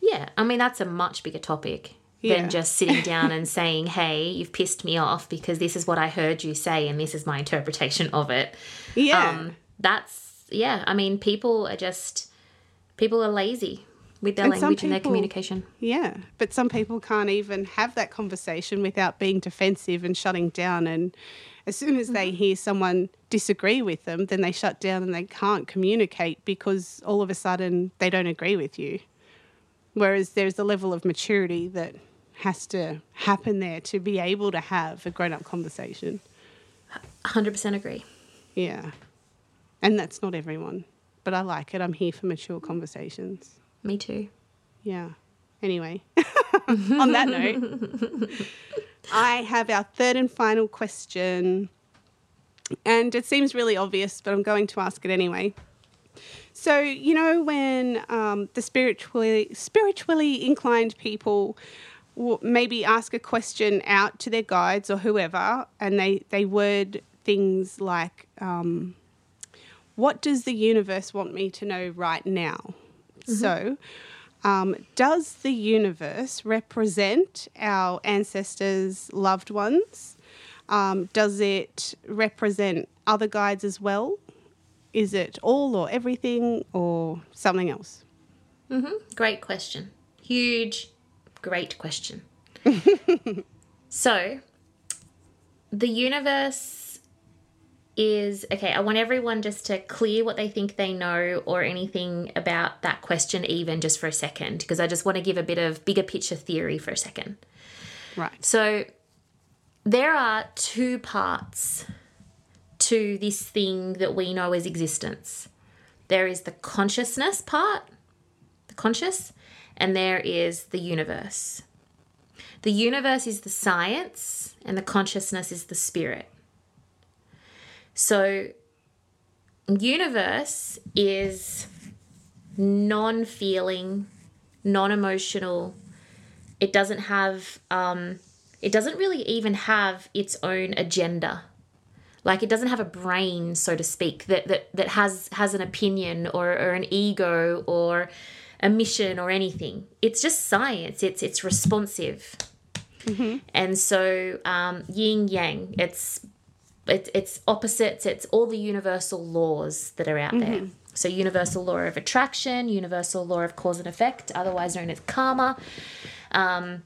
Yeah, I mean that's a much bigger topic Yeah. than just sitting down and saying, "Hey, you've pissed me off because this is what I heard you say and this is my interpretation of it." Yeah. Um, that's yeah. I mean, people are just people are lazy with their And language and their communication. Yeah, but some people can't even have that conversation without being defensive and shutting down. And as soon as they mm-hmm. hear someone disagree with them, then they shut down and they can't communicate because all of a sudden they don't agree with you. Whereas there's a level of maturity that has to happen there to be able to have a grown up conversation. Hundred percent agree. Yeah. And that's not everyone, but I like it. I'm here for mature conversations. Me too. Yeah. Anyway, on that note, I have our third and final question. And it seems really obvious, but I'm going to ask it anyway. So, you know, when um, the spiritually, spiritually inclined people w- maybe ask a question out to their guides or whoever, and they, they word things like, um, What does the universe want me to know right now? So, um, does the universe represent our ancestors' loved ones? Um, does it represent other guides as well? Is it all or everything or something else? Great question. Huge, great question. so, the universe is okay. I want everyone just to clear what they think they know or anything about that question, even just for a second, because I just want to give a bit of bigger picture theory for a second. Right. So, there are two parts to this thing that we know as existence there is the consciousness part, the conscious, and there is the universe. The universe is the science, and the consciousness is the spirit. So, universe is non feeling, non emotional. It doesn't have, um, it doesn't really even have its own agenda. Like it doesn't have a brain, so to speak, that that, that has has an opinion or, or an ego or a mission or anything. It's just science. It's it's responsive, and so um, yin yang. It's it, it's opposites. It's all the universal laws that are out there. So universal law of attraction, universal law of cause and effect, otherwise known as karma. Um,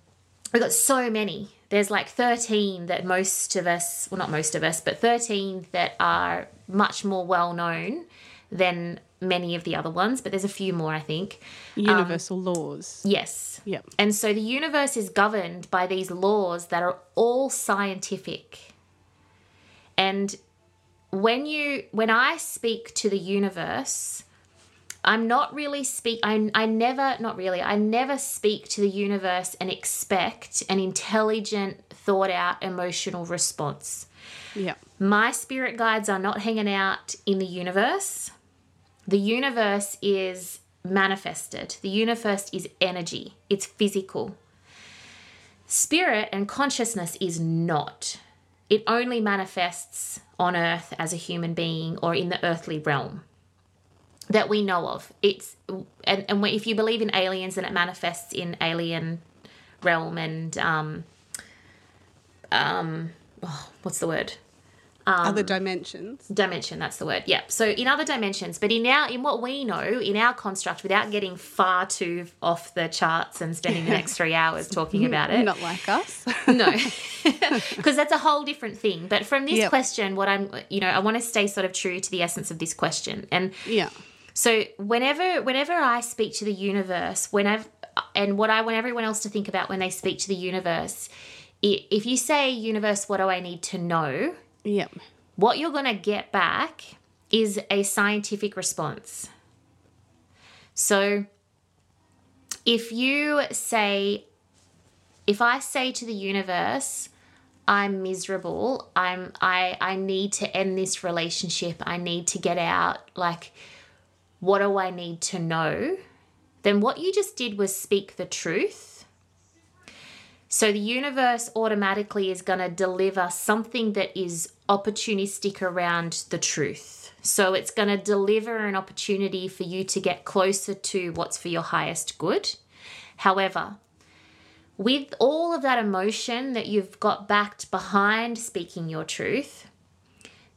we've got so many. There's like 13 that most of us, well, not most of us, but 13 that are much more well known than many of the other ones. But there's a few more, I think. Universal laws. Yes. Yep. And so the universe is governed by these laws that are all scientific. And when you when I speak to the universe, I'm not really speak I I never not really I never speak to the universe and expect an intelligent, thought out emotional response. Yeah. My spirit guides are not hanging out in the universe. The universe is manifested. The universe is energy. It's physical. Spirit and consciousness is not. It only manifests on earth as a human being or in the earthly realm that we know of. It's and, and if you believe in aliens, then it manifests in alien realm and um um oh, what's the word? Other um, dimensions. dimension that's the word yeah so in other dimensions but in our in what we know in our construct without getting far too off the charts and spending the next three hours talking about it Not like us. no because that's a whole different thing but from this Yep. question what i'm you know i want to stay sort of true to the essence of this question and yeah. so whenever whenever I speak to the universe, whenever and what I want everyone else to think about when they speak to the universe, if you say universe, what do I need to know? Yep. What you're going to get back is a scientific response. So if you say if I say to the universe, I'm miserable, I'm I I need to end this relationship, I need to get out, like what do I need to know? Then what you just did was speak the truth. So the universe automatically is going to deliver something that is opportunistic around the truth. So it's going to deliver an opportunity for you to get closer to what's for your highest good. However, with all of that emotion that you've got backed behind speaking your truth,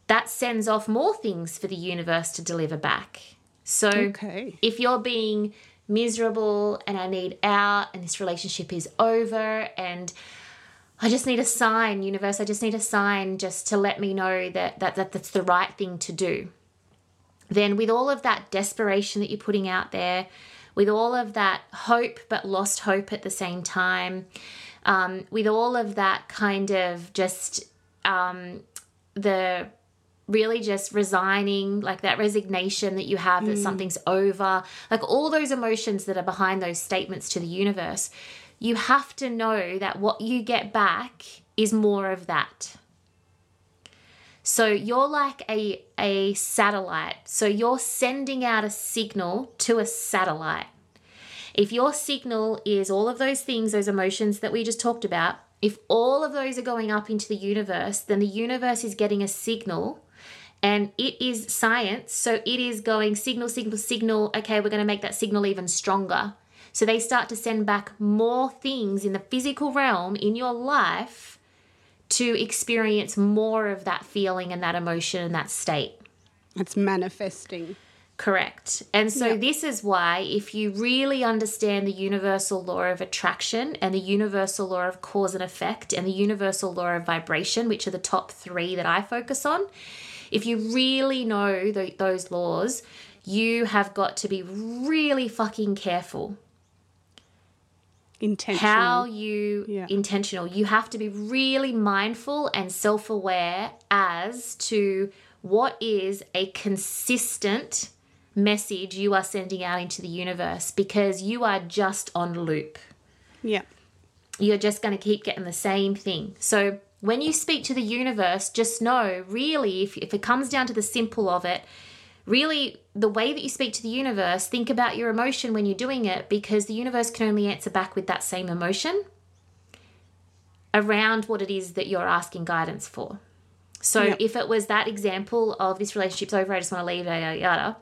that sends off more things for the universe to deliver back. So Okay. if you're being miserable and I need out and this relationship is over and I just need a sign, universe, I just need a sign just to let me know that, that, that that's the right thing to do. Then with all of that desperation that you're putting out there, with all of that hope but lost hope at the same time, um, with all of that kind of just um, the really just resigning, like that resignation that you have that mm. something's over, like all those emotions that are behind those statements to the universe, you have to know that what you get back is more of that. So you're like a, a satellite. So you're sending out a signal to a satellite. If your signal is all of those things, those emotions that we just talked about, if all of those are going up into the universe, then the universe is getting a signal and it is science. So it is going signal, signal, signal. Okay, we're going to make that signal even stronger. So they start to send back more things in the physical realm in your life to experience more of that feeling and that emotion and that state. It's manifesting. Correct. And so, Yeah. this is why, if you really understand the universal law of attraction and the universal law of cause and effect and the universal law of vibration, which are the top three that I focus on, if you really know tho- those laws, you have got to be really fucking careful Intentional. how you Yeah. intentional you have to be really mindful and self-aware as to what is a consistent message you are sending out into the universe because you are just on loop Yeah. you're just going to keep getting the same thing. So when you speak to the universe, just know really, if, if it comes down to the simple of it, really the way that you speak to the universe, think about your emotion when you're doing it because the universe can only answer back with that same emotion around what it is that you're asking guidance for. So Yep. if it was that example of this relationship's over, I just want to leave, yada, yada, yada.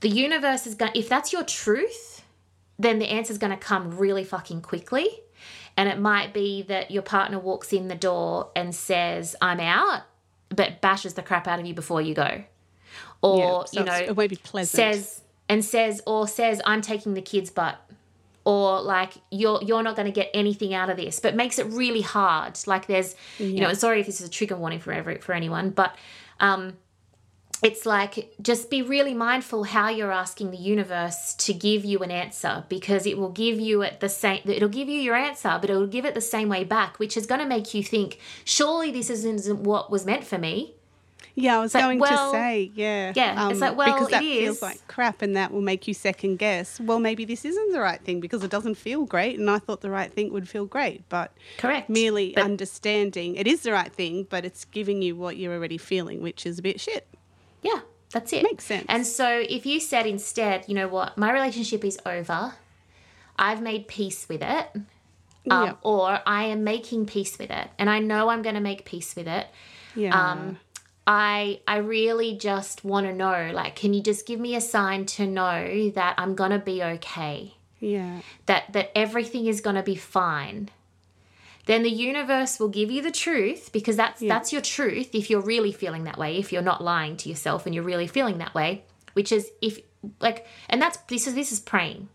The universe is going, if that's your truth, then the answer is going to come really fucking quickly. And it might be that your partner walks in the door and says, I'm out, but bashes the crap out of you before you go. Or, yeah. You know, it won't be pleasant. says, and says, or says, I'm taking the kid's butt. Or like you're you're not going to get anything out of this, but makes it really hard. Like there's, you know, sorry if this is a trigger warning for every for anyone, but um, it's like just be really mindful how you're asking the universe to give you an answer because it will give you it the same it'll give you your answer but it'll give it the same way back which is going to make you think surely this isn't what was meant for me Yeah, I was like, going well, to say, yeah. yeah, it's um, like, well, because that it feels is. like crap and that will make you second guess. Well, maybe this isn't the right thing because it doesn't feel great and I thought the right thing would feel great, but correct merely But- understanding it is the right thing, but it's giving you what you're already feeling, which is a bit shit. Yeah, that's it. Makes sense. And so if you said instead, you know what, my relationship is over, I've made peace with it, um, Yeah. or I am making peace with it, and I know I'm going to make peace with it. Yeah. Um, I I really just want to know, like, can you just give me a sign to know that I'm gonna be okay, yeah. that that everything is gonna be fine. Then the universe will give you the truth because that's that's your truth if you're really feeling that way if you're not lying to yourself and you're really feeling that way which is if like and that's this is this is praying.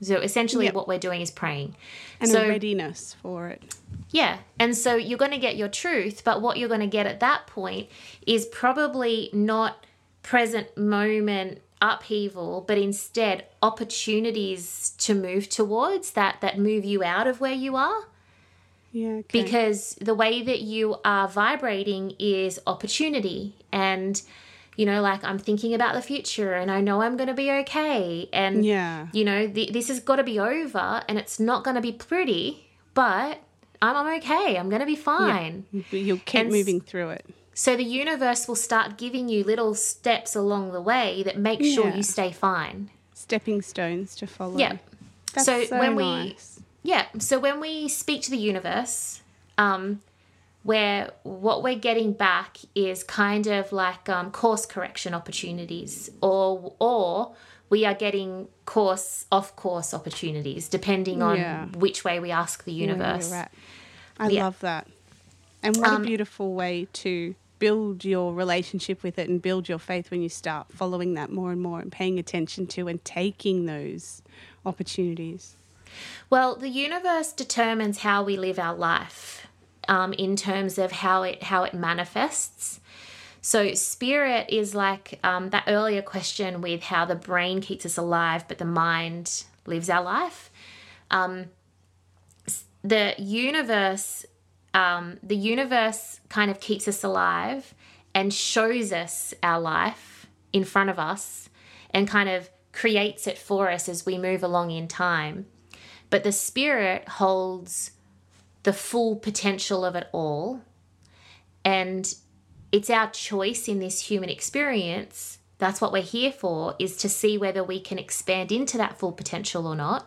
So essentially what we're doing is praying. And so readiness for it. yeah. And so you're going to get your truth, but what you're going to get at that point is probably not present moment upheaval, but instead opportunities to move towards that that move you out of where you are Yeah. Okay. because the way that you are vibrating is opportunity and you know like i'm thinking about the future and i know i'm going to be okay and Yeah. you know th- this has got to be over and it's not going to be pretty but i'm, I'm okay i'm going to be fine But You'll keep And moving through it. so the universe will start giving you little steps along the way that make sure Yeah. you stay fine Stepping stones to follow. Yeah. That's So so, when we- nice. Yeah. So when we speak to the universe, um, where what we're getting back is kind of like um, course correction opportunities, or or we are getting course off course opportunities, depending on Yeah. which way we ask the universe. at. I Yeah. love that. And what Um, a beautiful way to build your relationship with it and build your faith when you start following that more and more and paying attention to and taking those opportunities. Well, the universe determines how we live our life um, in terms of how it how it manifests. So spirit is like um, that earlier question with how the brain keeps us alive, but the mind lives our life. Um, the universe, um, the universe kind of keeps us alive and shows us our life in front of us, and kind of creates it for us as we move along in time. But the spirit holds the full potential of it all. And it's our choice in this human experience. That's what we're here for, is to see whether we can expand into that full potential or not,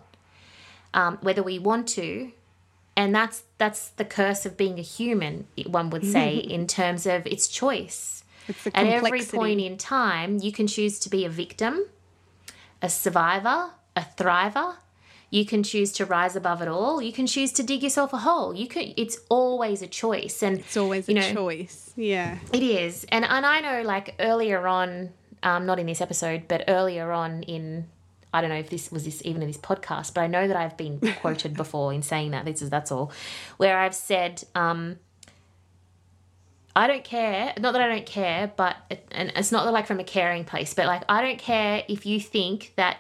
um, whether we want to. And that's that's the curse of being a human, one would say, in terms of its choice. It's At every point in time, you can choose to be a victim, a survivor, a thriver. You can choose to rise above it all. You can choose to dig yourself a hole. You could. It's always a choice, and It's always a know, choice. Yeah. it is. And and I know, like earlier on, um, not in this episode, but earlier on in. I don't know if this was this even in this podcast, but I know that I've been quoted before in saying that. This is that's all, where I've said, um, I don't care. Not that I don't care, but it, and it's not like from a caring place, but like I don't care if you think that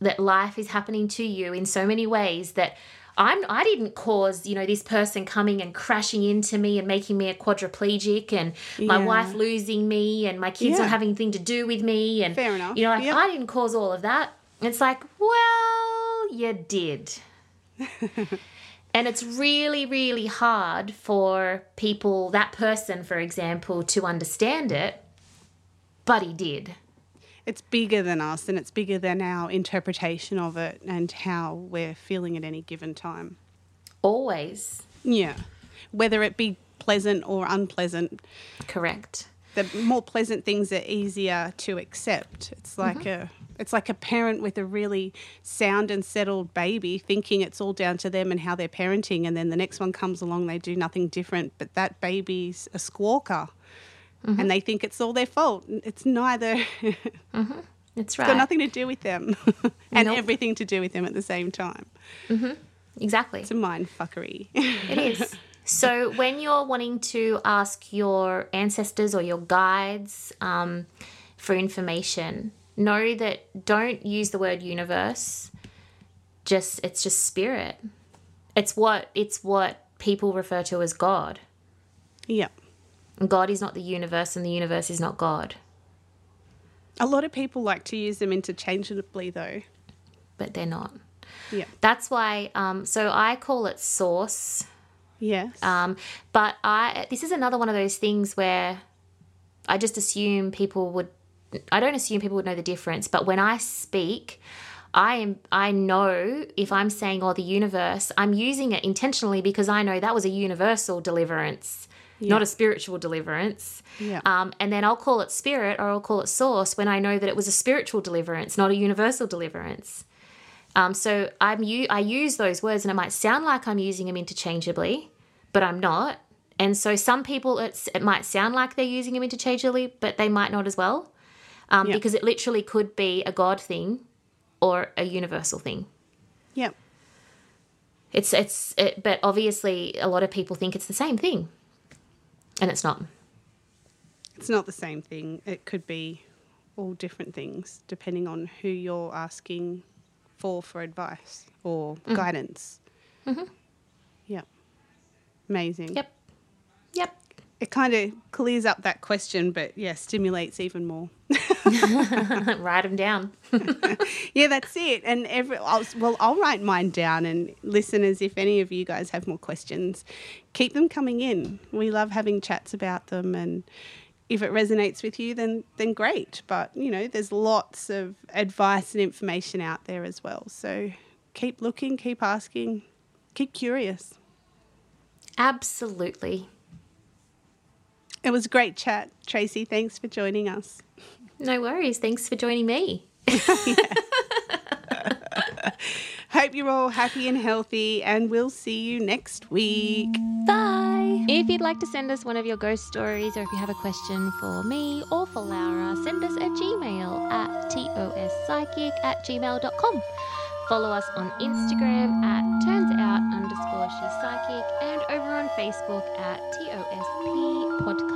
that life is happening to you in so many ways that I'm I didn't cause, you know, this person coming and crashing into me and making me a quadriplegic and my Yeah. wife losing me and my kids Yeah. not having anything to do with me and Fair enough. you know, like Yep. I didn't cause all of that. It's like, well, you did. and it's really, really hard for people, that person, for example, to understand it, but he did. It's bigger than us and it's bigger than our interpretation of it and how we're feeling at any given time. Always. Yeah. Whether it be pleasant or unpleasant, Correct. the more pleasant things are easier to accept. It's mm-hmm. like a it's like a parent with a really sound and settled baby thinking it's all down to them and how they're parenting and then the next one comes along they do nothing different but that baby's a squawker Mm-hmm. and they think it's all their fault. It's neither mm-hmm. it's That's right. got nothing to do with them and Nope. everything to do with them at the same time. Mm-hmm. Exactly. It's a mind fuckery. It is. So when you're wanting to ask your ancestors or your guides um, for information, know that don't use the word universe. Just it's just spirit. It's what it's what people refer to as God. yeah. And God is not the universe, and the universe is not God. A lot of people like to use them interchangeably though. But they're not. Yeah. That's why. Um, so I call it source. Yes. Um, but I this is another one of those things where I just assume people would I don't assume people would know the difference, but when I speak, I am I know if I'm saying oh the universe, I'm using it intentionally because I know that was a universal deliverance, not a spiritual deliverance. Yeah. Um, and then I'll call it spirit or I'll call it source when I know that it was a spiritual deliverance, not a universal deliverance. Um, so I'm u- I use those words, and it might sound like I'm using them interchangeably, but I'm not. And so some people, it's, it might sound like they're using them interchangeably, but they might not as well, um, Yeah. because it literally could be a God thing or a universal thing. Yep. It's it's it, but obviously a lot of people think it's the same thing, and it's not. It's not the same thing. It could be all different things depending on who you're asking for for advice or guidance. Mm-hmm. Yep. Amazing. Yep. Yep. It kind of clears up that question, but yeah, stimulates even more. Write them down. Yeah, that's it. And every I'll, well, I'll write mine down. And listeners, if any of you guys have more questions, keep them coming in. We love having chats about them, and if it resonates with you, then then great. But you know, there's lots of advice and information out there as well. So keep looking, keep asking, keep curious. Absolutely. It was a great chat, Tracy. Thanks for joining us. No worries. Thanks for joining me. Hope you're all happy and healthy, and we'll see you next week. Bye. If you'd like to send us one of your ghost stories or if you have a question for me or for Laura, send us a Gmail at tospsychic at gmail.com. Follow us on Instagram at turnsout underscore she's psychic and over on Facebook at TOSP podcast.